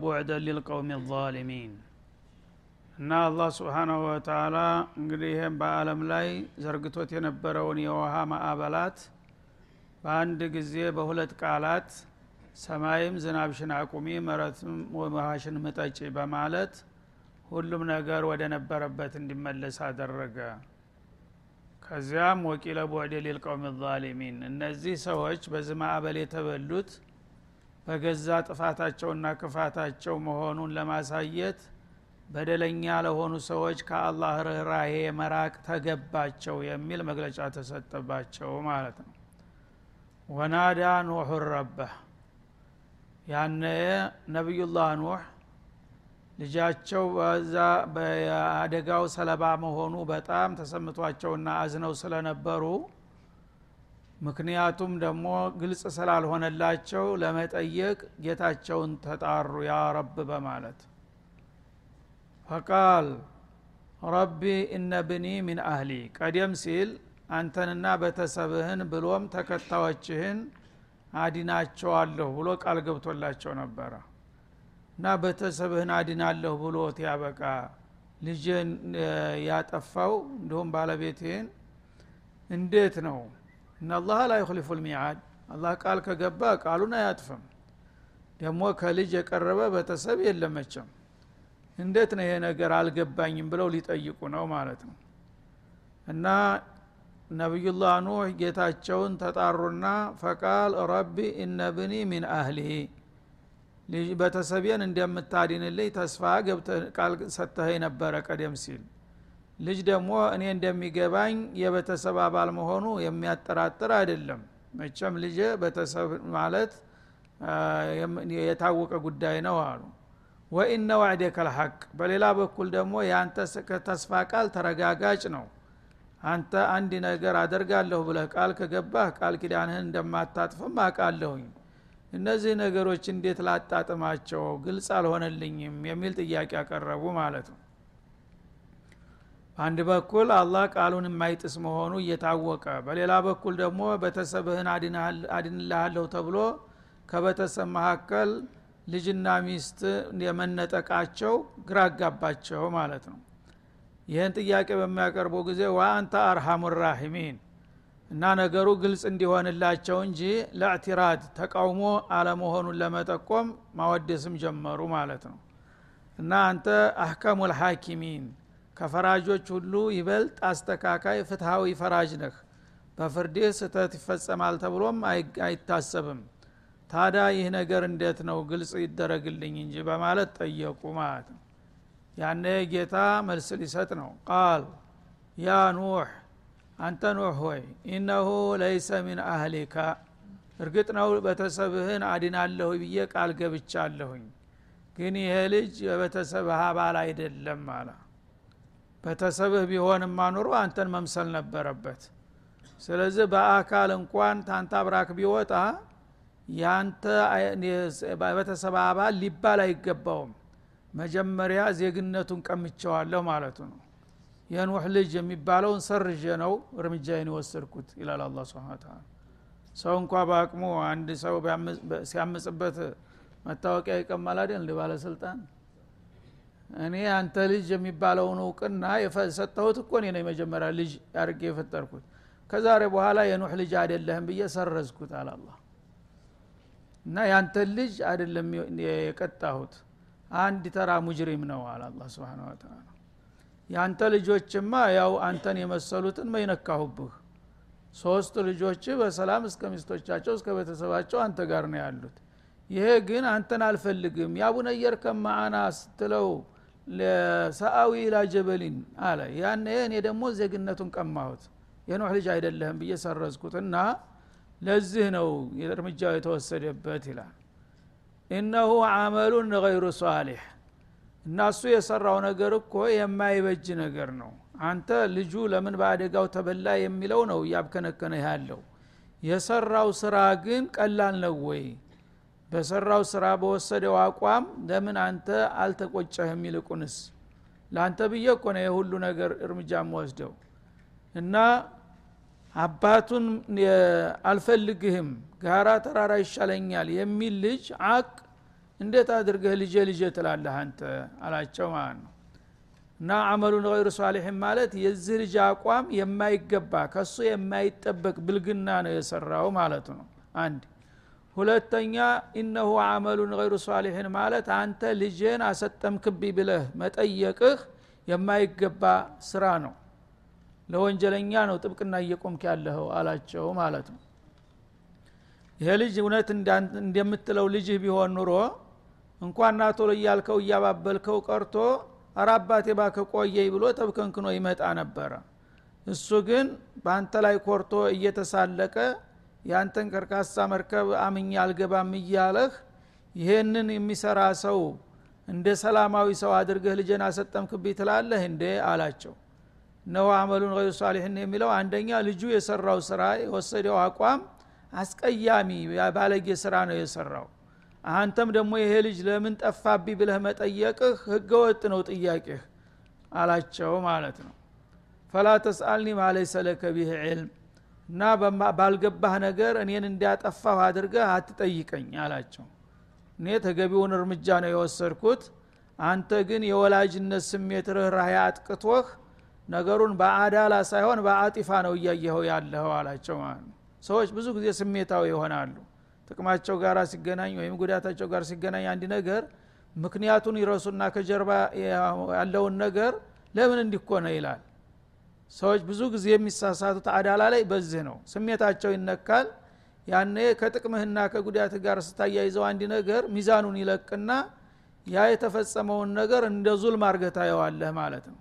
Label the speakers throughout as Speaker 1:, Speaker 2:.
Speaker 1: ቡዕደን ሊልቀውም ዛሊሚን እና አላህ ስብሓናሁ ወተላ እንግዲህ ይህም በአለም ላይ ዘርግቶት የነበረውን የውሃ ማዕበላት በአንድ ጊዜ በሁለት ቃላት ሰማይም ዝናብሽን አቁሚ መረትም ውሃሽን ምጠጪ በማለት ሁሉም ነገር ወደ ነበረበት እንዲመለስ አደረገ። ከዚያም ወቂለ ቡዕድ ሊልቀውም ዛሊሚን። እነዚህ ሰዎች በዚህ ማዕበል የተበሉት በገዛ ጥፋታቸውና ክፋታቸው መሆኑን ለማሳየት በደለኛ ለሆኑ ሰዎች ከአላህ ርኅራሄ መራቅ ተገባቸው የሚል መግለጫ ተሰጠባቸው ማለት ነው። ወናዳ ኑሑ ረበህ ያነ ነቢዩላህ ኑሕ ልጃቸው በዛ በአደጋው ሰለባ መሆኑ በጣም ተሰምቷቸውና አዝነው ስለነበሩ ምክንያቱም ደግሞ ግልጽ ስላልሆነላቸው ለመጠየቅ ጌታቸውን ተጣሩ ያ ረብ በማለት። ፈቃል ረቢ እነ ብኒ ሚን አህሊ ቀደም ሲል አንተንና ቤተሰብህን ብሎም ተከታዮችህን አዲናቸዋለሁ ብሎ ቃል ገብቶላቸው ነበረ። እና ቤተሰብህን አድናለሁ ብሎት ያበቃ ልጅን ያጠፋው እንዲሁም ባለቤትህን እንዴት ነው እናላህ ላ ዩክሊፉ ልሚዓድ አላህ ቃል ከገባ ቃሉን አያጥፍም ደግሞ ከልጅ የቀረበ ቤተሰብ የለመቸም እንዴት ነው ይሄ ነገር አልገባኝም ብለው ሊጠይቁ ነው ማለት ነው። እና ነቢዩላህ ኑህ ጌታቸውን ተጣሩና ፈቃል ረቢ እነ ብኒ ሚን አህሊ ቤተሰቤን እንደምታድንልኝ ተስፋ ቃል ሰጥተኸኝ ነበረ ቀደም ሲል ልጅ ደግሞ እኔ እንደሚገባኝ የቤተሰብ አባል መሆኑ የሚያጠራጥር አይደለም። መቸም ልጅ ቤተሰብ ማለት የታወቀ ጉዳይ ነው አሉ። ወኢነ ዋዕደከ ልሐቅ በሌላ በኩል ደግሞ የአንተ ተስፋ ቃል ተረጋጋጭ ነው። አንተ አንድ ነገር አደርጋለሁ ብለህ ቃል ከገባህ ቃል ኪዳንህን እንደማታጥፍም አቃለሁኝ እነዚህ ነገሮች እንዴት ላጣጥማቸው? ግልጽ አልሆነልኝም የሚል ጥያቄ ያቀረቡ ማለት ነው በአንድ በኩል አላህ ቃሉን የማይጥስ መሆኑ እየታወቀ በሌላ በኩል ደግሞ ቤተሰብህን አድንልሃለሁ ተብሎ ከቤተሰብ መካከል ልጅና ሚስት የመነጠቃቸው ግራ አጋባቸው ማለት ነው። ይህን ጥያቄ በሚያቀርቡ ጊዜ ወአንተ አርሐሙ ራሒሚን እና ነገሩ ግልጽ እንዲሆንላቸው እንጂ ለእዕቲራድ ተቃውሞ አለመሆኑን ለመጠቆም ማወደስም ጀመሩ ማለት ነው። እና አንተ አህከሙ ልሐኪሚን ከፈራጆች ሁሉ ይበልጥ አስተካካይ ፍትሐዊ ፈራጅ ነህ። በፍርድህ ስተት ይፈጸማል ተብሎም አይታሰብም። ታዳ ይህ ነገር እንዴት ነው ግልጽ ይደረግልኝ እንጂ በማለት ጠየቁ ማለት ነው። ያነ ጌታ መልስ ሊሰጥ ነው። ቃል ያ ኑሕ አንተ ኑሕ ሆይ ኢነሁ ለይሰ ሚን አህሊካ እርግጥ ነው ቤተሰብህን አድናለሁ ብዬ ቃል ገብቻለሁኝ ግን ይሄ ልጅ የቤተሰብህ አባል አይደለም አለ ቤተሰብህ ቢሆንማ ኑሮ አንተን መምሰል ነበረበት። ስለዚህ በአካል እንኳን ታንተ አብራክ ቢወጣ ያንተ ቤተሰብ አባል ሊባል አይገባውም። መጀመሪያ ዜግነቱን ቀምቸዋለሁ ማለቱ ነው። የኑሕ ልጅ የሚባለውን ሰርዤ ነው እርምጃዬን የወሰድኩት ይላል አላ ስብን ታላ ሰው እንኳ በአቅሙ አንድ ሰው ሲያምጽበት መታወቂያ ይቀማል አይደል ባለስልጣን እኔ አንተ ልጅ የሚባለውን እውቅና የሰጠሁት እኮ ነው የመጀመሪያ ልጅ አድርጌ የፈጠርኩት። ከዛሬ በኋላ የኑሕ ልጅ አይደለህም ብዬ ሰረዝኩት አላላ እና ያንተን ልጅ አይደለም የቀጣሁት አንድ ተራ ሙጅሪም ነው አለ አላ ስብን ተላ ያንተ ልጆችማ ያው አንተን የመሰሉትን መይነካሁብህ። ሶስት ልጆች በሰላም እስከ ሚስቶቻቸው እስከ ቤተሰባቸው አንተ ጋር ነው ያሉት። ይሄ ግን አንተን አልፈልግም። ያቡነየር ከማአና ስትለው ሰአዊ ኢላ ጀበሊን አለ። ያነ እኔ ደግሞ ዜግነቱን ቀማሁት። የኖህ ልጅ አይደለህም ብዬ ሰረዝኩትና ለዚህ ነው እርምጃው የተወሰደበት ይላል። ኢነሁ አመሉን ገይሩ ሷሊሕ እናሱ የሰራው ነገር እኮ የማይበጅ ነገር ነው። አንተ ልጁ ለምን በአደጋው ተበላ የሚለው ነው እያብከነከነ ያለው። የሰራው ስራ ግን ቀላል ነው ወይ በሰራው ስራ በወሰደው አቋም ለምን አንተ አልተቆጨህም? ይልቁንስ ለአንተ ብዬ እኮ ነው የሁሉ ነገር እርምጃ ወስደው እና አባቱን አልፈልግህም ጋራ ተራራ ይሻለኛል የሚል ልጅ አቅ እንዴት አድርገህ ልጄ ልጄ ትላለህ አንተ? አላቸው ማለት ነው። እና አመሉን ገይሩ ሷሊሕን ማለት የዚህ ልጅ አቋም የማይገባ ከሱ የማይጠበቅ ብልግና ነው የሰራው ማለቱ ነው። አንድ ሁለተኛ ኢነሁ አመሉን ገይሩ ሷሊሕን ማለት አንተ ልጄን አሰጠምክቢ ብለህ መጠየቅህ የማይገባ ስራ ነው። ለወንጀለኛ ነው ጥብቅና እየቆምክ ያለኸው አላቸው ማለት ነው። ይሄ ልጅ እውነት እንደምትለው ልጅህ ቢሆን ኑሮ እንኳን ናቶ እያልከው እያባበልከው ቀርቶ አረ አባቴ ባከ ቆየኝ ብሎ ተብከንክኖ ይመጣ ነበረ። እሱ ግን በአንተ ላይ ኮርቶ እየተሳለቀ ያንተን ቀርቃሳ መርከብ አምኛ አልገባም እያለህ ይሄንን የሚሰራ ሰው እንደ ሰላማዊ ሰው አድርገህ ልጅን አሰጠምክብኝ ትላለህ እንዴ? አላቸው። ነው አመሉን ገይሩ ሳሊሕን የሚለው አንደኛ ልጁ የሰራው ስራ የወሰደው አቋም አስቀያሚ ባለጌ ስራ ነው የሰራው። አንተም ደግሞ ይሄ ልጅ ለምን ጠፋቢ ብለህ መጠየቅህ ህገወጥ ነው ጥያቄህ አላቸው ማለት ነው። ፈላ ተስአልኒ ማለይሰ ለከ ቢህ ዕልም እና ባልገባህ ነገር እኔን እንዲያጠፋሁ አድርገህ አትጠይቀኝ አላቸው። እኔ ተገቢውን እርምጃ ነው የወሰድኩት። አንተ ግን የወላጅነት ስሜት ርኅራህ አጥቅቶህ ነገሩን በአዳላ ሳይሆን በአጢፋ ነው እያየኸው ያለኸው አላቸው ማለት ነው። ሰዎች ብዙ ጊዜ ስሜታዊ ይሆናሉ። ጥቅማቸው ጋር ሲገናኝ ወይም ጉዳታቸው ጋር ሲገናኝ አንድ ነገር ምክንያቱን ይረሱና ከጀርባ ያለውን ነገር ለምን እንዲኮነ ይላል ሰዎች ብዙ ጊዜ የሚሳሳቱት አዳላ ላይ በዚህ ነው። ስሜታቸው ይነካል። ያኔ ከጥቅምህና ከጉዳት ጋር ስታያይዘው አንድ ነገር ሚዛኑን ይለቅና ያ የተፈጸመውን ነገር እንደ ዙልም አርገህ ታየዋለህ ማለት ነው።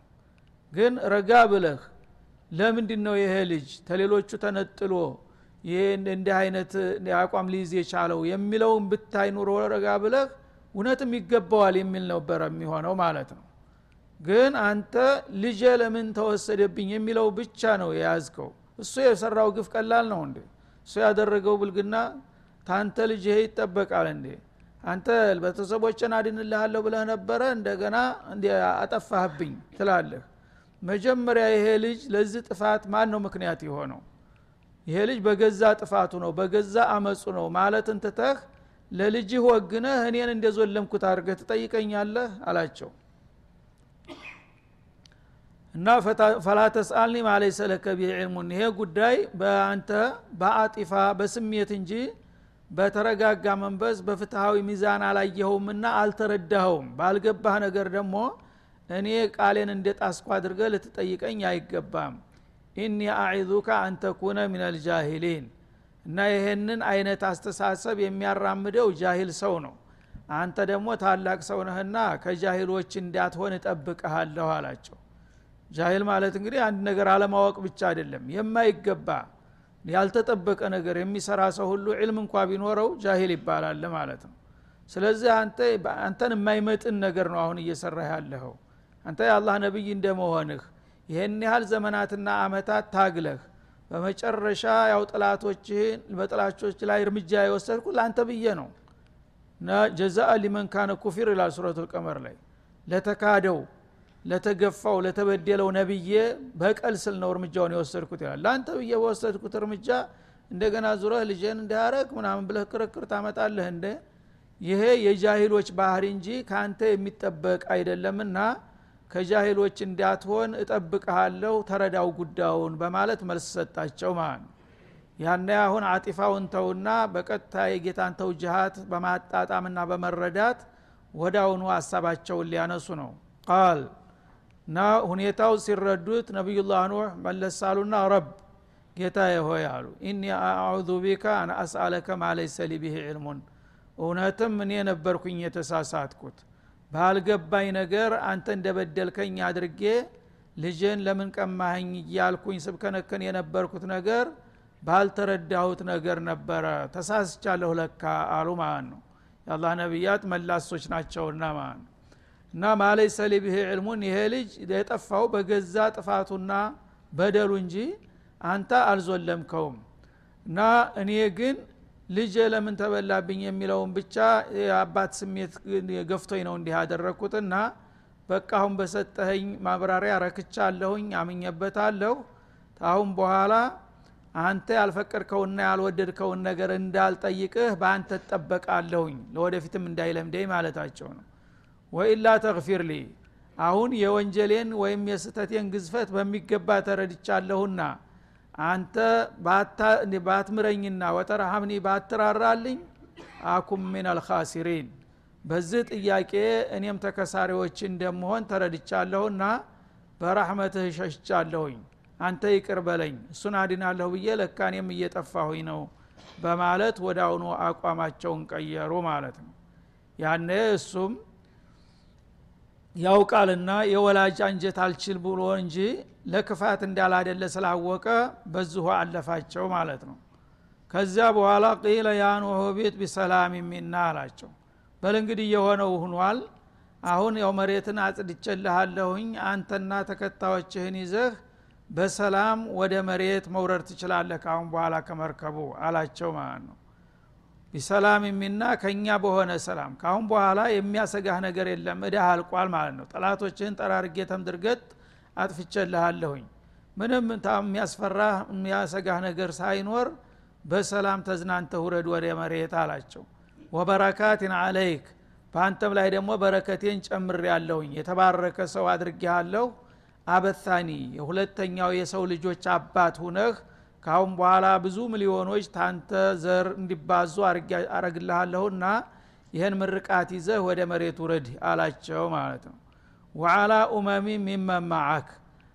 Speaker 1: ግን ረጋ ብለህ ለምንድን ነው ይሄ ልጅ ተሌሎቹ ተነጥሎ ይሄ እንዲህ አይነት አቋም ሊይዝ የቻለው የሚለውን ብታይ ኑሮ ረጋ ብለህ እውነትም ይገባዋል የሚል ነበረ የሚሆነው ማለት ነው ግን አንተ ልጄ ለምን ተወሰደብኝ የሚለው ብቻ ነው የያዝከው? እሱ የሰራው ግፍ ቀላል ነው እንዴ? እሱ ያደረገው ብልግና ታንተ ልጅ ይጠበቃል እንዴ? አንተ ቤተሰቦችን አድንልሃለሁ ብለህ ነበረ? እንደገና አጠፋህብኝ ትላለህ። መጀመሪያ ይሄ ልጅ ለዚህ ጥፋት ማን ነው ምክንያት የሆነው? ይሄ ልጅ በገዛ ጥፋቱ ነው በገዛ አመፁ ነው ማለትን ትተህ ለልጅህ ወግነህ እኔን እንደዞለምኩት አድርገህ ትጠይቀኛለህ? አላቸው እና ፈላ ተስአልኒ ማለይሰ ለከ ቢህ ይሄ ጉዳይ በአንተ በአጢፋ በስሜት እንጂ በተረጋጋ መንበስ በፍትሃዊ ሚዛን አላየኸውምና አልተረዳኸውም። ባልገባህ ነገር ደግሞ እኔ ቃሌን እንደ ጣስኩ አድርገ ልትጠይቀኝ አይገባም። ኢኒ አዒዙከ አንተኩነ ምን አልጃሂሊን እና ይሄንን አይነት አስተሳሰብ የሚያራምደው ጃሂል ሰው ነው። አንተ ደግሞ ታላቅ ሰው ነህና ከጃሂሎች እንዳትሆን እጠብቀሃለሁ አላቸው ጃሂል ማለት እንግዲህ አንድ ነገር አለማወቅ ብቻ አይደለም። የማይገባ ያልተጠበቀ ነገር የሚሰራ ሰው ሁሉ ዕልም እንኳ ቢኖረው ጃሂል ይባላል ማለት ነው። ስለዚህ አንተን የማይመጥን ነገር ነው አሁን እየሰራህ ያለኸው። አንተ የአላህ ነቢይ እንደመሆንህ ይህን ያህል ዘመናትና አመታት ታግለህ በመጨረሻ ያው ጥላቶችህን በጥላቾች ላይ እርምጃ የወሰድኩ ለአንተ ብዬ ነው። ጀዛአ ሊመን ካነ ኩፊር ይላል ሱረቱ ልቀመር ላይ። ለተካደው ለተገፋው ለተበደለው ነብዬ በቀል ስል ነው እርምጃውን የወሰድኩት ይላል። ለአንተ ብዬ በወሰድኩት እርምጃ እንደገና ዙረህ ልጅን እንዳያረግ ምናምን ብለህ ክርክር ታመጣለህ እንደ ይሄ የጃሂሎች ባህሪ እንጂ ከአንተ የሚጠበቅ አይደለምና ከጃሂሎች እንዳትሆን እጠብቀሃለሁ ተረዳው ጉዳዩን በማለት መልስ ሰጣቸው ማለት ነው። ያነ አሁን አጢፋውን ተውና በቀጥታ የጌታን ተውጅሃት በማጣጣምና በመረዳት ወዳውኑ ሀሳባቸውን ሊያነሱ ነው። ቃል እና ሁኔታው ሲረዱት ነቢዩላህ ኑህ መለሳሉና ረብ ጌታ ሆይ አሉ። ኢኒ አዑዙ ቢካ አን አስአለከ ማለይሰ ሊ ብህ ዕልሙን። እውነትም እኔ ነበርኩኝ የተሳሳትኩት። ባልገባኝ ነገር አንተ እንደበደልከኝ አድርጌ ልጅን ለምን ቀማኸኝ እያልኩኝ ስብከነከን የነበርኩት ነገር ባልተረዳሁት ነገር ነበረ። ተሳስቻለሁ ለካ አሉ ማለት ነው። የአላህ ነቢያት መላሶች ናቸውና ማለት ነው እና ማለይ ሰሊብህ ዕልሙን ይሄ ልጅ የጠፋው በገዛ ጥፋቱና በደሉ እንጂ አንተ አልዞለምከውም። እና እኔ ግን ልጅ ለምን ተበላብኝ የሚለውን ብቻ የአባት ስሜት ገፍቶኝ ነው እንዲህ ያደረግኩትና በቃ አሁን በሰጠኸኝ ማብራሪያ ረክቻ አለሁኝ አምኘበታለሁ አሁን በኋላ አንተ ያልፈቀድከውና ያልወደድከውን ነገር እንዳልጠይቅህ በአንተ ትጠበቃለሁኝ ለወደፊትም እንዳይለምደኝ ማለታቸው ነው ወኢላ ተግፊር ሊ አሁን የወንጀሌን ወይም የስተቴን ግዝፈት በሚገባ ተረድቻለሁና አንተ ባትምረኝና ወተረሃምኒ ባትራራልኝ አኩም ምን አልካሲሪን በዚህ ጥያቄ እኔም ተከሳሪዎች እንደመሆን ተረድቻለሁና በራህመትህ ሸሽቻለሁኝ። አንተ ይቅር በለኝ እሱን አድናለሁ ብዬ ለካ እኔም እየጠፋሁኝ ነው በማለት ወደ አሁኑ አቋማቸውን ቀየሩ ማለት ነው። ያነ እሱም ያውቃልና የወላጅ አንጀት አልችል ብሎ እንጂ ለክፋት እንዳላደለ ስላወቀ በዚሁ አለፋቸው ማለት ነው። ከዚያ በኋላ ቂለ ያ ኑህ ቤት ቢሰላም ሚና አላቸው። በል እንግዲህ የሆነው ሁኗል። አሁን ያው መሬትን አጽድቼልሃለሁኝ አንተና ተከታዮችህን ይዘህ በሰላም ወደ መሬት መውረድ ትችላለህ ካሁን በኋላ ከመርከቡ አላቸው ማለት ነው ቢሰላም የሚና ከእኛ በሆነ ሰላም። ካሁን በኋላ የሚያሰጋህ ነገር የለም። እዳህ አልቋል ማለት ነው። ጠላቶችህን ጠራርጌ ተምድርገት አጥፍቼልሃለሁኝ። ምንም የሚያስፈራ የሚያሰጋህ ነገር ሳይኖር በሰላም ተዝናንተ ውረድ ወደ መሬት አላቸው። ወበረካትን አለይክ በአንተም ላይ ደግሞ በረከቴን ጨምር ያለሁኝ የተባረከ ሰው አድርጌሃለሁ። አበታኒ የሁለተኛው የሰው ልጆች አባት ሁነህ ካሁን በኋላ ብዙ ሚሊዮኖች ታንተ ዘር እንዲባዙ አረግልሃለሁና ይህን ምርቃት ይዘህ ወደ መሬት ውረድ አላቸው ማለት ነው። ወአላ ኡመሚ ሚመን ማዓክ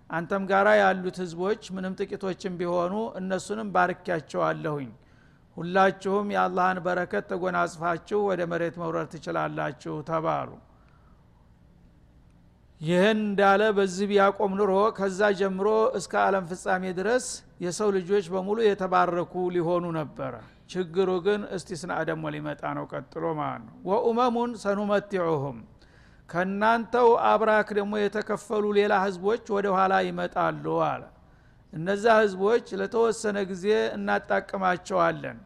Speaker 1: አንተም ጋራ ያሉት ህዝቦች ምንም ጥቂቶችም ቢሆኑ እነሱንም ባርኪያቸዋለሁኝ። ሁላችሁም የአላህን በረከት ተጎናጽፋችሁ ወደ መሬት መውረድ ትችላላችሁ ተባሉ ይህን እንዳለ በዚህ ቢያቆም ኑሮ ከዛ ጀምሮ እስከ አለም ፍጻሜ ድረስ የሰው ልጆች በሙሉ የተባረኩ ሊሆኑ ነበረ። ችግሩ ግን እስቲስና ደግሞ ሊመጣ ነው ቀጥሎ ማለት ነው። ወኡመሙን ሰኑመቲዑሁም ከእናንተው አብራክ ደግሞ የተከፈሉ ሌላ ህዝቦች ወደ ኋላ ይመጣሉ አለ። እነዛ ህዝቦች ለተወሰነ ጊዜ እናጣቅማቸዋለን።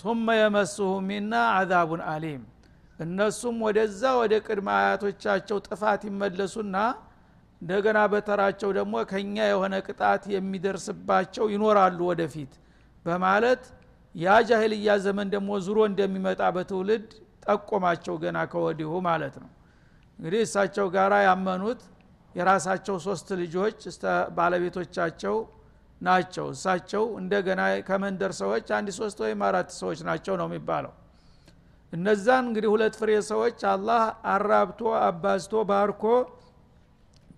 Speaker 1: ሱመ የመስሁ ሚና አዛቡን አሊም እነሱም ወደዛ ወደ ቅድመ አያቶቻቸው ጥፋት ይመለሱና እንደገና በተራቸው ደግሞ ከኛ የሆነ ቅጣት የሚደርስባቸው ይኖራሉ ወደፊት በማለት ያ ጃሂልያ ዘመን ደግሞ ዙሮ እንደሚመጣ በትውልድ ጠቆማቸው ገና ከወዲሁ ማለት ነው። እንግዲህ እሳቸው ጋራ ያመኑት የራሳቸው ሶስት ልጆች ባለቤቶቻቸው ናቸው። እሳቸው እንደገና ከመንደር ሰዎች አንድ ሶስት ወይም አራት ሰዎች ናቸው ነው የሚባለው እነዛን እንግዲህ ሁለት ፍሬ ሰዎች አላህ አራብቶ አባዝቶ ባርኮ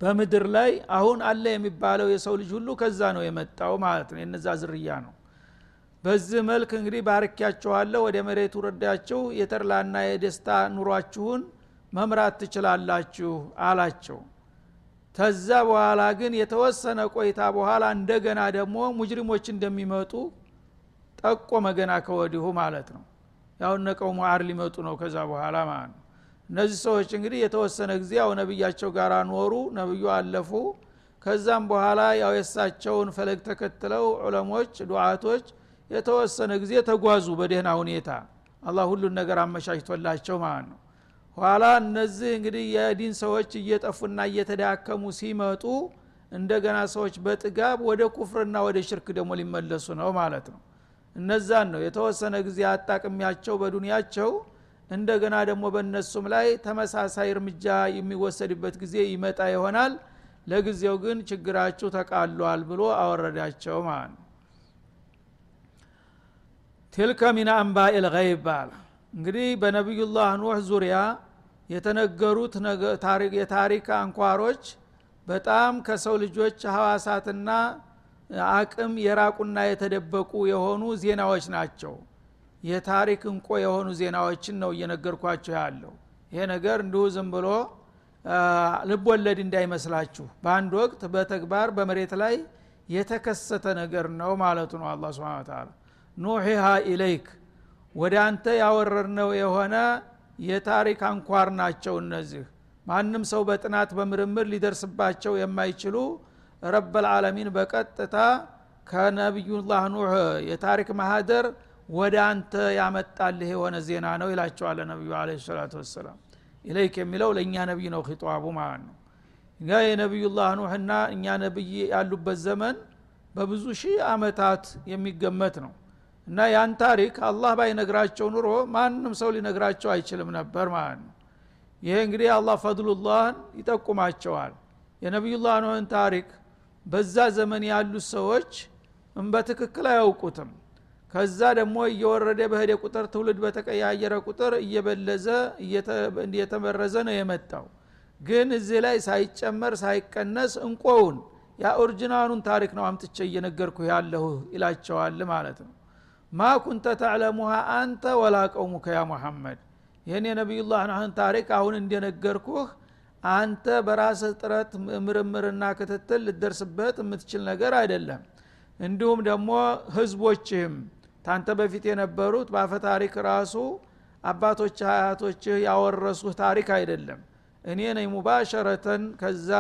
Speaker 1: በምድር ላይ አሁን አለ የሚባለው የሰው ልጅ ሁሉ ከዛ ነው የመጣው ማለት ነው። የነዛ ዝርያ ነው። በዚህ መልክ እንግዲህ ባርኪያችኋለሁ ወደ መሬት ውረዳችሁ የተርላና የደስታ ኑሯችሁን መምራት ትችላላችሁ አላቸው። ተዛ በኋላ ግን የተወሰነ ቆይታ በኋላ እንደገና ደግሞ ሙጅሪሞች እንደሚመጡ ጠቆመ ገና ከወዲሁ ማለት ነው ያው እነ ቀውሙ አር ሊመጡ ነው ከዛ በኋላ ማለት ነው። እነዚህ ሰዎች እንግዲህ የተወሰነ ጊዜ ያው ነቢያቸው ጋር ኖሩ ነብዩ አለፉ። ከዛም በኋላ ያው የእሳቸውን ፈለግ ተከትለው ዑለሞች ዱዓቶች የተወሰነ ጊዜ ተጓዙ በደህና ሁኔታ። አላህ ሁሉን ነገር አመቻችቶላቸው ማለት ነው። ኋላ እነዚህ እንግዲህ የዲን ሰዎች እየጠፉና እየተዳከሙ ሲመጡ እንደገና ሰዎች በጥጋብ ወደ ኩፍርና ወደ ሽርክ ደግሞ ሊመለሱ ነው ማለት ነው እነዛን ነው። የተወሰነ ጊዜ አጣቅሚያቸው በዱንያቸው እንደገና ደግሞ በእነሱም ላይ ተመሳሳይ እርምጃ የሚወሰድበት ጊዜ ይመጣ ይሆናል። ለጊዜው ግን ችግራችሁ ተቃሏል ብሎ አወረዳቸው ማለት ነው። ትልከ ሚን አንባኢ ልገይብ አለ እንግዲህ በነቢዩላህ ኑህ ዙሪያ የተነገሩት የታሪክ አንኳሮች በጣም ከሰው ልጆች ሐዋሳትና አቅም የራቁና የተደበቁ የሆኑ ዜናዎች ናቸው። የታሪክ እንቆ የሆኑ ዜናዎችን ነው እየነገርኳቸው ያለው። ይሄ ነገር እንዲሁ ዝም ብሎ ልቦለድ እንዳይመስላችሁ። በአንድ ወቅት በተግባር በመሬት ላይ የተከሰተ ነገር ነው ማለቱ ነው አላ ስብን ታላ ኑሒሃ ኢለይክ ወደ አንተ ያወረድነው የሆነ የታሪክ አንኳር ናቸው እነዚህ። ማንም ሰው በጥናት በምርምር ሊደርስባቸው የማይችሉ ረበልዓለሚን በቀጥታ ከነቢዩላህ ኑህ የታሪክ ማህደር ወደ አንተ ያመጣልህ የሆነ ዜና ነው ይላቸዋለ ነቢዩ አለ ሰላቱ ወሰላም። ኢለይክ የሚለው ለእኛ ነቢይ ነው ኺጧቡ ማለት ነው። እኛ የነቢዩላህ ኑህና እኛ ነቢይ ያሉበት ዘመን በብዙ ሺህ አመታት የሚገመት ነው። እና ያን ታሪክ አላህ ባይነግራቸው ኑሮ ማንም ሰው ሊነግራቸው አይችልም ነበር ማለት ነው። ይሄ እንግዲህ አላህ ፈድሉላህን ይጠቁማቸዋል። የነቢዩላህ ኖህን ታሪክ በዛ ዘመን ያሉት ሰዎች በትክክል አያውቁትም። ከዛ ደግሞ እየወረደ በሄደ ቁጥር ትውልድ በተቀያየረ ቁጥር እየበለዘ እየተመረዘ ነው የመጣው። ግን እዚህ ላይ ሳይጨመር ሳይቀነስ እንቆውን ያ ታሪክ ነው አምጥቼ እየነገርኩ ያለሁ ይላቸዋል ማለት ነው። ማ ኩንተ ተዕለሙሃ አንተ ወላ ቀውሙከ ያ ሙሐመድ። ይህን የነቢዩላህ ናህን ታሪክ አሁን እንደነገርኩህ አንተ በራስህ ጥረት ምርምርና ክትትል ልደርስበት የምትችል ነገር አይደለም። እንዲሁም ደግሞ ህዝቦችህም ታንተ በፊት የነበሩት በአፈ ታሪክ ራሱ አባቶች አያቶችህ ያወረሱህ ታሪክ አይደለም። እኔ ነኝ ሙባሸረተን ከዛ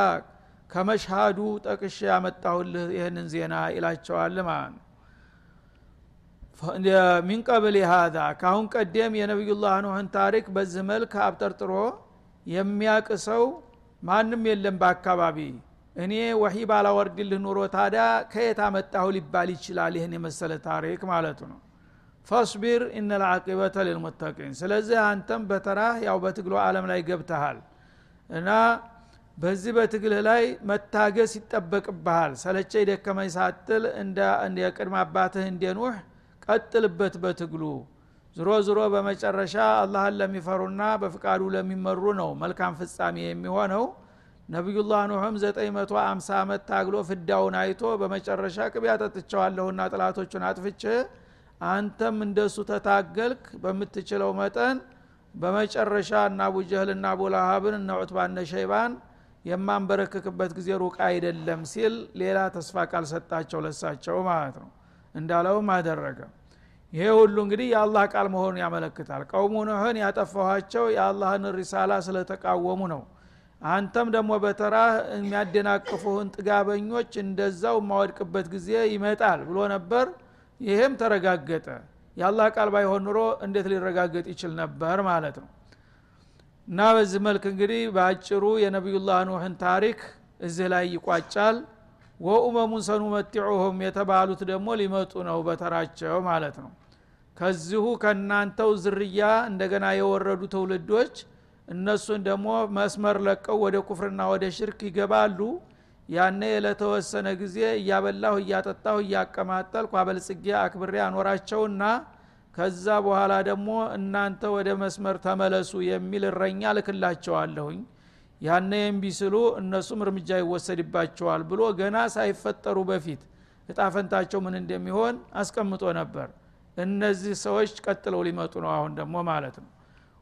Speaker 1: ከመሽሃዱ ጠቅሼ ያመጣሁልህ ይህንን ዜና ይላቸዋል ማለት ነው። ሚን ቀብል ሃዛ ካሁን ቀደም የነቢዩላህ ኑህን ታሪክ በዚህ መልክ አብጠርጥሮ የሚያቅ ሰው ማንም የለም በአካባቢ። እኔ ወሒ ባላወርድልህ ኑሮ ታዲያ ከየት አመጣሁ ሊባል ይችላል ይህን የመሰለ ታሪክ ማለቱ ነው። ፈስቢር እነ ልዓቂበተ ልልሙተቂን ስለዚህ አንተም በተራህ ያው በትግሎ አለም ላይ ገብተሃል እና በዚህ በትግልህ ላይ መታገስ ይጠበቅብሃል። ሰለቸ ደከመኝ ሳትል እንደ ቅድመ አባትህ እንደ ቀጥልበት በትግሉ ዝሮ ዝሮ በመጨረሻ አላህን ለሚፈሩና በፍቃዱ ለሚመሩ ነው መልካም ፍጻሜ የሚሆነው። ነቢዩላህ ኑህም 950 ዓመት ታግሎ ፍዳውን አይቶ በመጨረሻ ቅቤ አጠጥቸዋለሁና ጥላቶቹን አጥፍቼ አንተም እንደሱ ተታገልክ በምትችለው መጠን በመጨረሻ እና አቡጀህልና አቡላሃብን እነ ዑትባነ ሸይባን የማንበረክክበት ጊዜ ሩቅ አይደለም ሲል ሌላ ተስፋ ቃል ሰጣቸው ለሳቸው ማለት ነው። እንዳለውም አደረገ ይሄ ሁሉ እንግዲህ የአላህ ቃል መሆኑን ያመለክታል። ቀውሙ ኑህን ያጠፋኋቸው የአላህን ሪሳላ ስለተቃወሙ ነው። አንተም ደግሞ በተራህ የሚያደናቅፉህን ጥጋበኞች እንደዛው የማወድቅበት ጊዜ ይመጣል ብሎ ነበር። ይሄም ተረጋገጠ። የአላህ ቃል ባይሆን ኑሮ እንዴት ሊረጋገጥ ይችል ነበር ማለት ነው። እና በዚህ መልክ እንግዲህ በአጭሩ የነቢዩላህ ኑህን ታሪክ እዚህ ላይ ይቋጫል ወኡመሙን ሰኑመቲዑሁም የተባሉት ደግሞ ሊመጡ ነው በተራቸው ማለት ነው። ከዚሁ ከእናንተው ዝርያ እንደገና የወረዱ ትውልዶች እነሱን ደግሞ መስመር ለቀው ወደ ኩፍርና ወደ ሽርክ ይገባሉ። ያነ ለተወሰነ ጊዜ እያበላሁ እያጠጣሁ እያቀማጠልኩ አበልጽጌ አክብሬ አኖራቸውና ከዛ በኋላ ደግሞ እናንተ ወደ መስመር ተመለሱ የሚል እረኛ ልክላቸዋለሁኝ ያነ የምቢ ስሉ እነሱም እርምጃ ይወሰድባቸዋል ብሎ ገና ሳይፈጠሩ በፊት እጣፈንታቸው ምን እንደሚሆን አስቀምጦ ነበር። እነዚህ ሰዎች ቀጥለው ሊመጡ ነው አሁን ደግሞ ማለት ነው።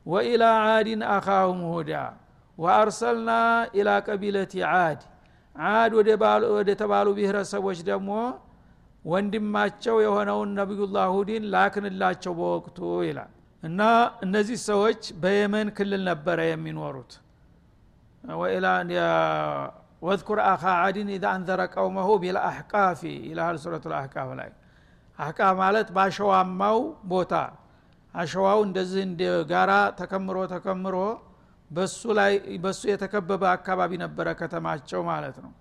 Speaker 1: ወኢላ አዲን አኻሁም ሁዳ ወአርሰልና ኢላ ቀቢለቲ አድ አድ ወደ ተባሉ ብሔረሰቦች ደግሞ ወንድማቸው የሆነውን ነቢዩላህ ሁዲን ላክንላቸው በወቅቱ ይላል። እና እነዚህ ሰዎች በየመን ክልል ነበረ የሚኖሩት ወዝኩር አኻ አድን ኢዛ አንዘረ ቀውመሁ ቢልአሕቃፊ ይልሃል ሱረቱ ልአሕቃፍ ላይ። አሕቃፍ ማለት በአሸዋማው ቦታ አሸዋው እንደዚህ እንደ ጋራ ተከምሮ ተከምሮ በሱ ላይ በሱ የተከበበ አካባቢ ነበረ ከተማቸው ማለት ነው።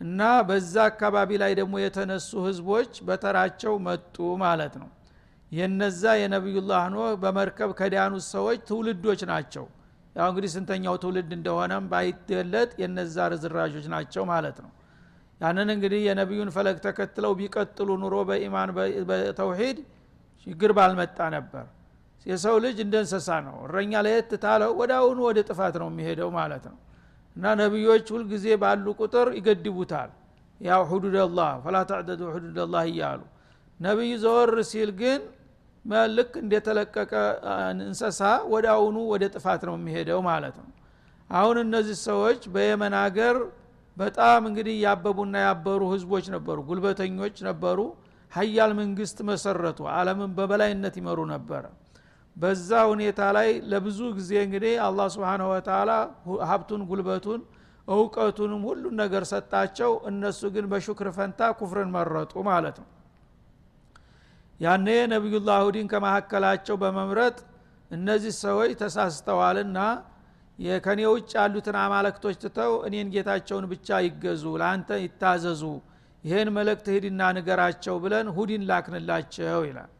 Speaker 1: እና በዛ አካባቢ ላይ ደግሞ የተነሱ ህዝቦች በተራቸው መጡ ማለት ነው። የነዛ የነቢዩላህ ኖህ በመርከብ ከዳኑት ሰዎች ትውልዶች ናቸው ያው እንግዲህ ስንተኛው ትውልድ እንደሆነም ባይገለጥ የነዛ ርዝራዦች ናቸው ማለት ነው። ያንን እንግዲህ የነቢዩን ፈለግ ተከትለው ቢቀጥሉ ኑሮ በኢማን በተውሂድ ችግር ባልመጣ ነበር። የሰው ልጅ እንደ እንሰሳ ነው። እረኛ ለየት ታለው ወደ አሁኑ ወደ ጥፋት ነው የሚሄደው ማለት ነው። እና ነቢዮች ሁልጊዜ ባሉ ቁጥር ይገድቡታል። ያው ሁዱደላህ ፈላ ተዕደዱ ሁዱደላህ እያሉ። ነቢዩ ዘወር ሲል ግን ልክ እንደተለቀቀ እንሰሳ ወደ አሁኑ ወደ ጥፋት ነው የሚሄደው ማለት ነው። አሁን እነዚህ ሰዎች በየመን ሀገር በጣም እንግዲህ ያበቡና ያበሩ ህዝቦች ነበሩ ጉልበተኞች ነበሩ። ሀያል መንግስት መሰረቱ አለምን በበላይነት ይመሩ ነበረ። በዛ ሁኔታ ላይ ለብዙ ጊዜ እንግዲህ አላህ ስብንሁ ወተላ ሀብቱን ጉልበቱን እውቀቱንም ሁሉን ነገር ሰጣቸው። እነሱ ግን በሹክር ፈንታ ኩፍርን መረጡ ማለት ነው ያነ ነቢዩላህ ሁዲን ከመካከላቸው በመምረጥ እነዚህ ሰዎች ተሳስተዋልና ከኔ ውጭ ያሉትን አማለክቶች ትተው እኔን ጌታቸውን ብቻ ይገዙ ለአንተ ይታዘዙ ይህን መልእክት ሂድና ንገራቸው ብለን ሁድን ላክንላቸው ይላል።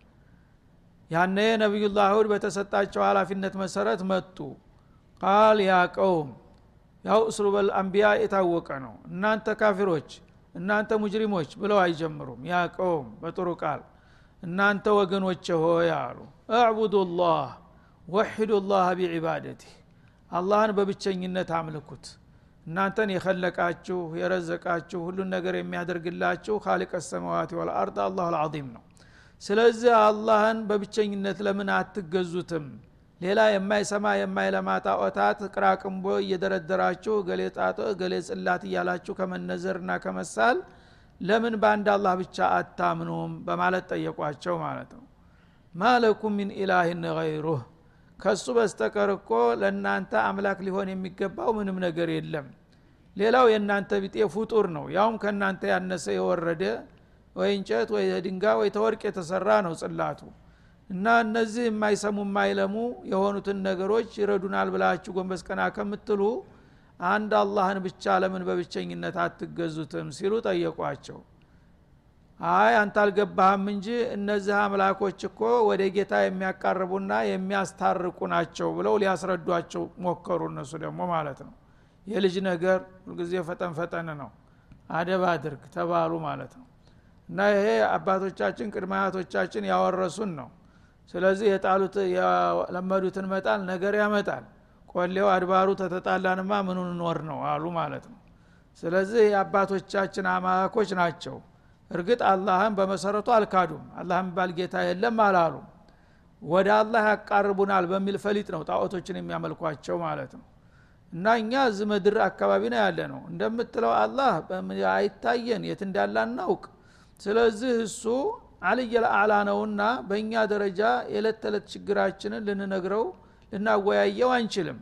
Speaker 1: ያነ ነቢዩላህ ሁድ በተሰጣቸው ኃላፊነት መሰረት መጡ። ቃል ያ ቀውም ያው እስሉበል አንቢያ የታወቀ ነው። እናንተ ካፊሮች እናንተ ሙጅሪሞች ብለው አይጀምሩም። ያ ቀውም በጥሩ ቃል እናንተ ወገኖች ሆይ አሉ። እዕቡዱ ላህ ወሒዱ ላህ ቢዒባደቲህ። አላህን በብቸኝነት አምልኩት። እናንተን የኸለቃችሁ የረዘቃችሁ ሁሉን ነገር የሚያደርግላችሁ ካሊቀ ሰማዋት ወልአርድ አላሁ ልዓዚም ነው። ስለዚህ አላህን በብቸኝነት ለምን አትገዙትም? ሌላ የማይሰማ የማይለማ ጣዖታት ቅራቅንቦ እየደረደራችሁ ገሌ ጣጦ ገሌ ጽላት እያላችሁ ከመነዘርና ከመሳል ለምን በአንድ አላህ ብቻ አታምኑም? በማለት ጠየቋቸው ማለት ነው። ማለኩም ሚን ኢላህን ገይሩህ። ከሱ በስተቀር እኮ ለእናንተ አምላክ ሊሆን የሚገባው ምንም ነገር የለም። ሌላው የእናንተ ቢጤ ፍጡር ነው። ያውም ከእናንተ ያነሰ የወረደ ወይ እንጨት ወይ ድንጋ ወይ ተወርቅ የተሰራ ነው ጽላቱ። እና እነዚህ የማይሰሙ የማይለሙ የሆኑትን ነገሮች ይረዱናል ብላችሁ ጎንበስ ቀና ከምትሉ አንድ አላህን ብቻ ለምን በብቸኝነት አትገዙትም ሲሉ ጠየቋቸው። አይ አንተ አልገባህም እንጂ እነዚህ አምላኮች እኮ ወደ ጌታ የሚያቃርቡና የሚያስታርቁ ናቸው ብለው ሊያስረዷቸው ሞከሩ እነሱ ደግሞ ማለት ነው። የልጅ ነገር ሁልጊዜ ፈጠን ፈጠን ነው አደብ አድርግ ተባሉ ማለት ነው። እና ይሄ አባቶቻችን ቅድመ አያቶቻችን ያወረሱን ነው። ስለዚህ የጣሉት የለመዱትን መጣል ነገር ያመጣል ቆሌው አድባሩ ተተጣላንማ ምኑን ኖር ነው አሉ ማለት ነው። ስለዚህ የአባቶቻችን አማኮች ናቸው። እርግጥ አላህን በመሰረቱ አልካዱም። አላህ የሚባል ጌታ የለም አላሉ። ወደ አላህ ያቃርቡናል በሚል ፈሊጥ ነው ጣዖቶችን የሚያመልኳቸው ማለት ነው። እና እኛ እዚህ ምድር አካባቢ ነው ያለ ነው እንደምትለው አላህ አይታየን? የት እንዳለ አናውቅ። ስለዚህ እሱ አልየ ለአላ ነውና በእኛ ደረጃ የዕለት ተዕለት ችግራችንን ልንነግረው ልናወያየው አንችልም።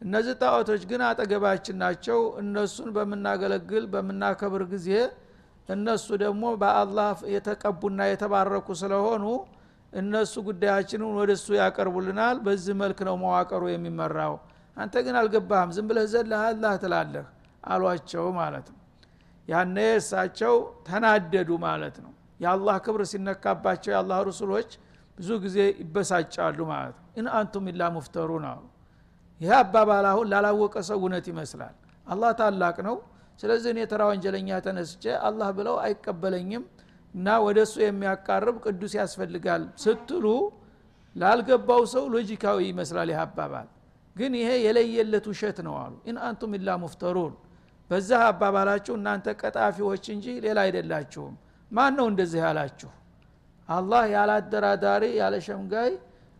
Speaker 1: እነዚህ ጣዖቶች ግን አጠገባችን ናቸው። እነሱን በምናገለግል በምናከብር ጊዜ እነሱ ደግሞ በአላህ የተቀቡና የተባረኩ ስለሆኑ እነሱ ጉዳያችንን ወደ እሱ ያቀርቡልናል። በዚህ መልክ ነው መዋቀሩ የሚመራው። አንተ ግን አልገባህም። ዝም ብለህ ዘለህ ትላለህ አሏቸው ማለት ነው። ያኔ እሳቸው ተናደዱ ማለት ነው። የአላህ ክብር ሲነካባቸው የአላህ ሩሱሎች ብዙ ጊዜ ይበሳጫሉ ማለት ነው። إن أنتم إلا مفترون አሉ። ይህ አባባል አሁን ላላወቀ ሰው እውነት ይመስላል። አላህ ታላቅ ነው። ስለዚህ እኔ ተራ ወንጀለኛ ተነስቼ አላህ ብለው አይቀበለኝም እና ወደ እሱ የሚያቃርብ ቅዱስ ያስፈልጋል ስትሉ ላልገባው ሰው ሎጂካዊ ይመስላል ይህ አባባል። ግን ይሄ የለየለት ውሸት ነው አሉ። إن أنتم إلا مفترون። በዛ አባባላችሁ እናንተ ቀጣፊዎች እንጂ ሌላ አይደላችሁም። ማን ነው እንደዚህ ያላችሁ አላህ ያለ አደራዳሪ ያለ ሸምጋይ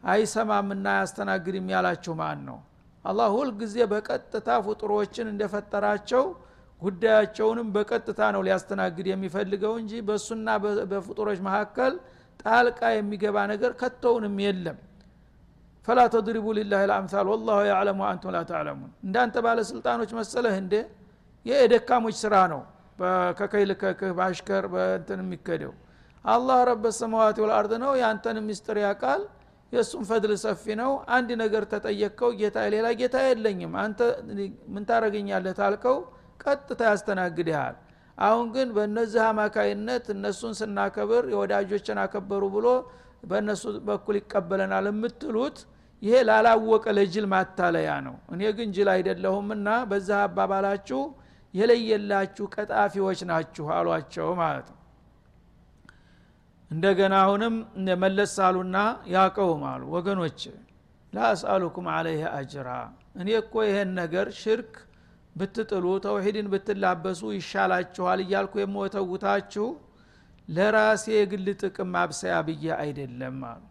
Speaker 1: አይሰማምና አያስተናግድም ያላችሁ ማን ነው? አላህ ሁልጊዜ በቀጥታ ፍጡሮችን እንደፈጠራቸው ጉዳያቸውንም በቀጥታ ነው ሊያስተናግድ የሚፈልገው እንጂ በእሱና በፍጡሮች መካከል ጣልቃ የሚገባ ነገር ከቶውንም የለም። ፈላ ተድሪቡ ሊላህ ልአምሳል ወላሁ ያዕለሙ አንቱም ላ ተዕለሙን። እንዳንተ ባለስልጣኖች መሰለህ እንዴ? የደካሞች ስራ ነው ከከይል ከክህ በአሽከር በእንትን የሚከደው አላህ ረበ ሰማዋት ወልአርድ ነው። የአንተን ሚስጥር ያቃል የእሱም ፈድል ሰፊ ነው። አንድ ነገር ተጠየቅከው ጌታ ሌላ ጌታ የለኝም። አንተ ምን ታረገኛለህ ታልከው ቀጥታ ያስተናግድሃል። አሁን ግን በእነዚህ አማካይነት እነሱን ስናከብር የወዳጆችን አከበሩ ብሎ በእነሱ በኩል ይቀበለናል የምትሉት ይሄ ላላወቀ ለጅል ማታለያ ነው። እኔ ግን ጅል አይደለሁምና በዛ አባባላችሁ የለየላችሁ ቀጣፊዎች ናችሁ አሏቸው ማለት ነው እንደገና አሁንም መለስ አሉና ያቀውም አሉ። ወገኖች ላአስአሉኩም አለይህ አጅራ። እኔ እኮ ይሄን ነገር ሽርክ ብትጥሉ ተውሂድን ብትላበሱ ይሻላችኋል እያልኩ የምወተውታችሁ ለራሴ የግል ጥቅም ማብሰያ ብዬ አይደለም አሉ።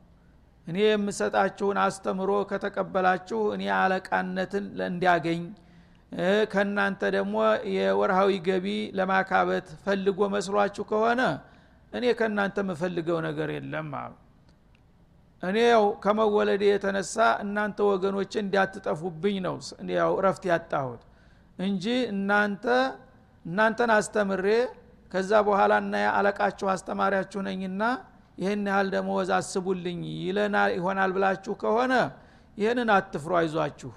Speaker 1: እኔ የምሰጣችሁን አስተምሮ ከተቀበላችሁ እኔ አለቃነትን እንዲያገኝ ከእናንተ ደግሞ የወርሃዊ ገቢ ለማካበት ፈልጎ መስሏችሁ ከሆነ እኔ ከእናንተ የምፈልገው ነገር የለም አሉ። እኔ ያው ከመውደዴ የተነሳ እናንተ ወገኖች እንዳትጠፉብኝ ነው ያው እረፍት ያጣሁት እንጂ እናንተ እናንተን አስተምሬ ከዛ በኋላ እና አለቃችሁ አስተማሪያችሁ ነኝና ይህን ያህል ደመወዝ አስቡልኝ ይለን ይሆናል ብላችሁ ከሆነ ይህንን አትፍሩ አይዟችሁ።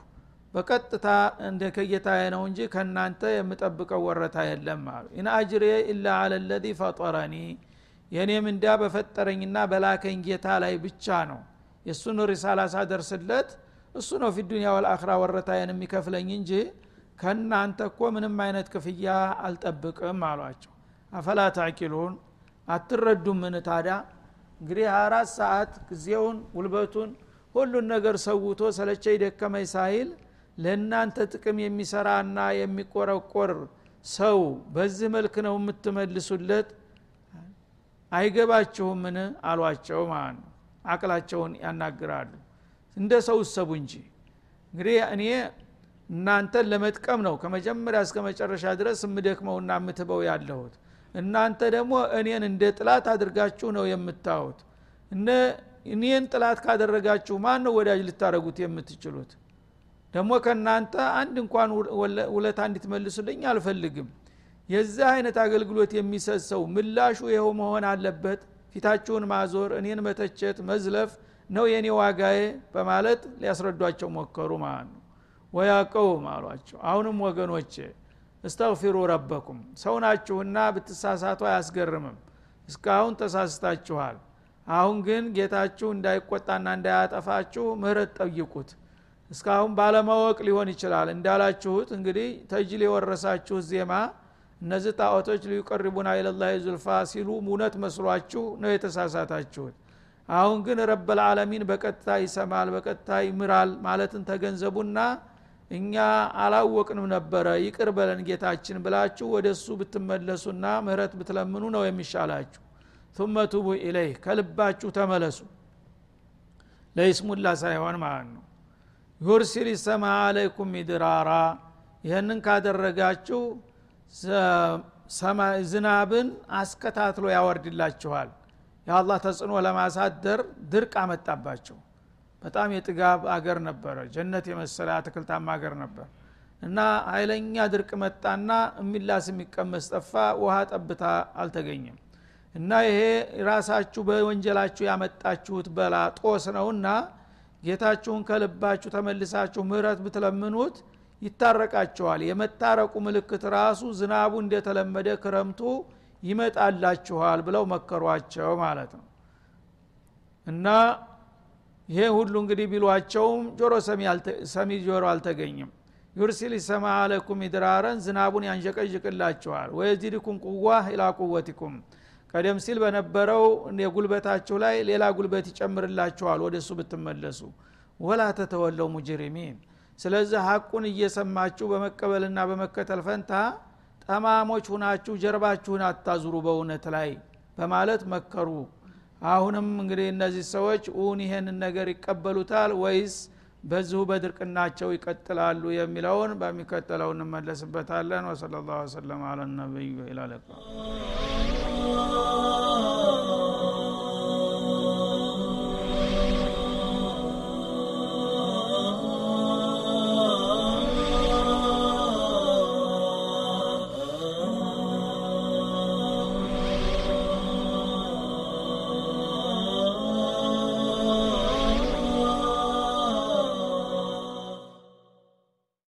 Speaker 1: በቀጥታ እንደ ከጌታዬ ነው እንጂ ከእናንተ የምጠብቀው ወረታ የለም አሉ። إن أجري إلا على الذي فطرني የእኔ ምንዳ በፈጠረኝና በላከኝ ጌታ ላይ ብቻ ነው። የእሱን ሪሳላ ሳደርስለት እሱ ነው ፊ ዱኒያ ወልአኽራ ወረታዬን የሚከፍለኝ እንጂ ከእናንተ እኮ ምንም አይነት ክፍያ አልጠብቅም አሏቸው። አፈላ ታቂሉን? አትረዱም ምን ታዳ እንግዲህ 24 ሰዓት ጊዜውን ጉልበቱን ሁሉን ነገር ሰውቶ ሰለቸኝ ደከመኝ ሳይል ለእናንተ ጥቅም የሚሰራና የሚቆረቆር ሰው በዚህ መልክ ነው የምትመልሱለት አይገባችሁምን? አሏቸው ማለት ነው። አቅላቸውን ያናግራሉ። እንደ ሰው እሰቡ እንጂ። እንግዲህ እኔ እናንተን ለመጥቀም ነው። ከመጀመሪያ እስከ መጨረሻ ድረስ የምደክመውና የምትበው ያለሁት። እናንተ ደግሞ እኔን እንደ ጥላት አድርጋችሁ ነው የምታዩት። እኔን ጥላት ካደረጋችሁ ማን ነው ወዳጅ ልታደረጉት የምትችሉት? ደግሞ ከእናንተ አንድ እንኳን ውለታ እንድትመልሱልኝ አልፈልግም የዚህ አይነት አገልግሎት የሚሰጥ ሰው ምላሹ ይኸው መሆን አለበት። ፊታችሁን ማዞር እኔን መተቸት መዝለፍ ነው የእኔ ዋጋዬ በማለት ሊያስረዷቸው ሞከሩ ማለት ነው። ወያቀውም አሏቸው። አሁንም ወገኖቼ እስተግፊሩ ረበኩም። ሰው ናችሁና ብትሳሳቱ አያስገርምም። እስካሁን ተሳስታችኋል። አሁን ግን ጌታችሁ እንዳይቆጣና እንዳያጠፋችሁ ምህረት ጠይቁት። እስካሁን ባለማወቅ ሊሆን ይችላል። እንዳላችሁት እንግዲህ ተጅል የወረሳችሁ ዜማ እነዚህ ጣዖቶች ሊቀርቡና ኢለላ ዙልፋ ሲሉ እውነት መስሏችሁ ነው የተሳሳታችሁት። አሁን ግን ረበልዓለሚን በቀጥታ ይሰማል በቀጥታ ይምራል ማለትን ተገንዘቡና እኛ አላወቅንም ነበረ ይቅር በለን ጌታችን ብላችሁ ወደ እሱ ብትመለሱና ምህረት ብትለምኑ ነው የሚሻላችሁ። ثم ቱቡ ኢለይህ ከልባችሁ ተመለሱ። ለይስሙላ ሳይሆን ማለት ነው። ዩርሲል ሰማ አለይኩም ሚድራራ ይህንን ካደረጋችሁ ዝናብን አስከታትሎ ያወርድላችኋል። የአላህ ተጽዕኖ ለማሳደር ድርቅ አመጣባቸው። በጣም የጥጋብ አገር ነበረ። ጀነት የመሰለ አትክልታማ አገር ነበር። እና ኃይለኛ ድርቅ መጣና የሚላስ የሚቀመስ ጠፋ። ውሃ ጠብታ አልተገኘም። እና ይሄ ራሳችሁ በወንጀላችሁ ያመጣችሁት በላ ጦስ ነውና ጌታችሁን ከልባችሁ ተመልሳችሁ ምህረት ብትለምኑት ይታረቃቸዋል። የመታረቁ ምልክት ራሱ ዝናቡ እንደተለመደ ክረምቱ ይመጣላችኋል ብለው መከሯቸው ማለት ነው። እና ይሄ ሁሉ እንግዲህ ቢሏቸውም ጆሮ ሰሚ ጆሮ አልተገኘም። ዩርሲል ሰማ አለኩም ኢድራረን ዝናቡን ያንሸቀዥቅላችኋል ወየዚድኩም ቁዋ ኢላ ቁወቲኩም። ቀደም ሲል በነበረው የጉልበታችሁ ላይ ሌላ ጉልበት ይጨምርላችኋል ወደ እሱ ብትመለሱ። ወላ ተተወለው ሙጅሪሚን ስለዚህ ሀቁን እየሰማችሁ በመቀበልና በመከተል ፈንታ ጠማሞች ሁናችሁ ጀርባችሁን አታዙሩ በእውነት ላይ በማለት መከሩ። አሁንም እንግዲህ እነዚህ ሰዎች ውን ይሄንን ነገር ይቀበሉታል ወይስ በዚሁ በድርቅናቸው ይቀጥላሉ የሚለውን በሚከተለው እንመለስበታለን። ወሰለ ላሁ ወሰለም። አለ ነቢዩ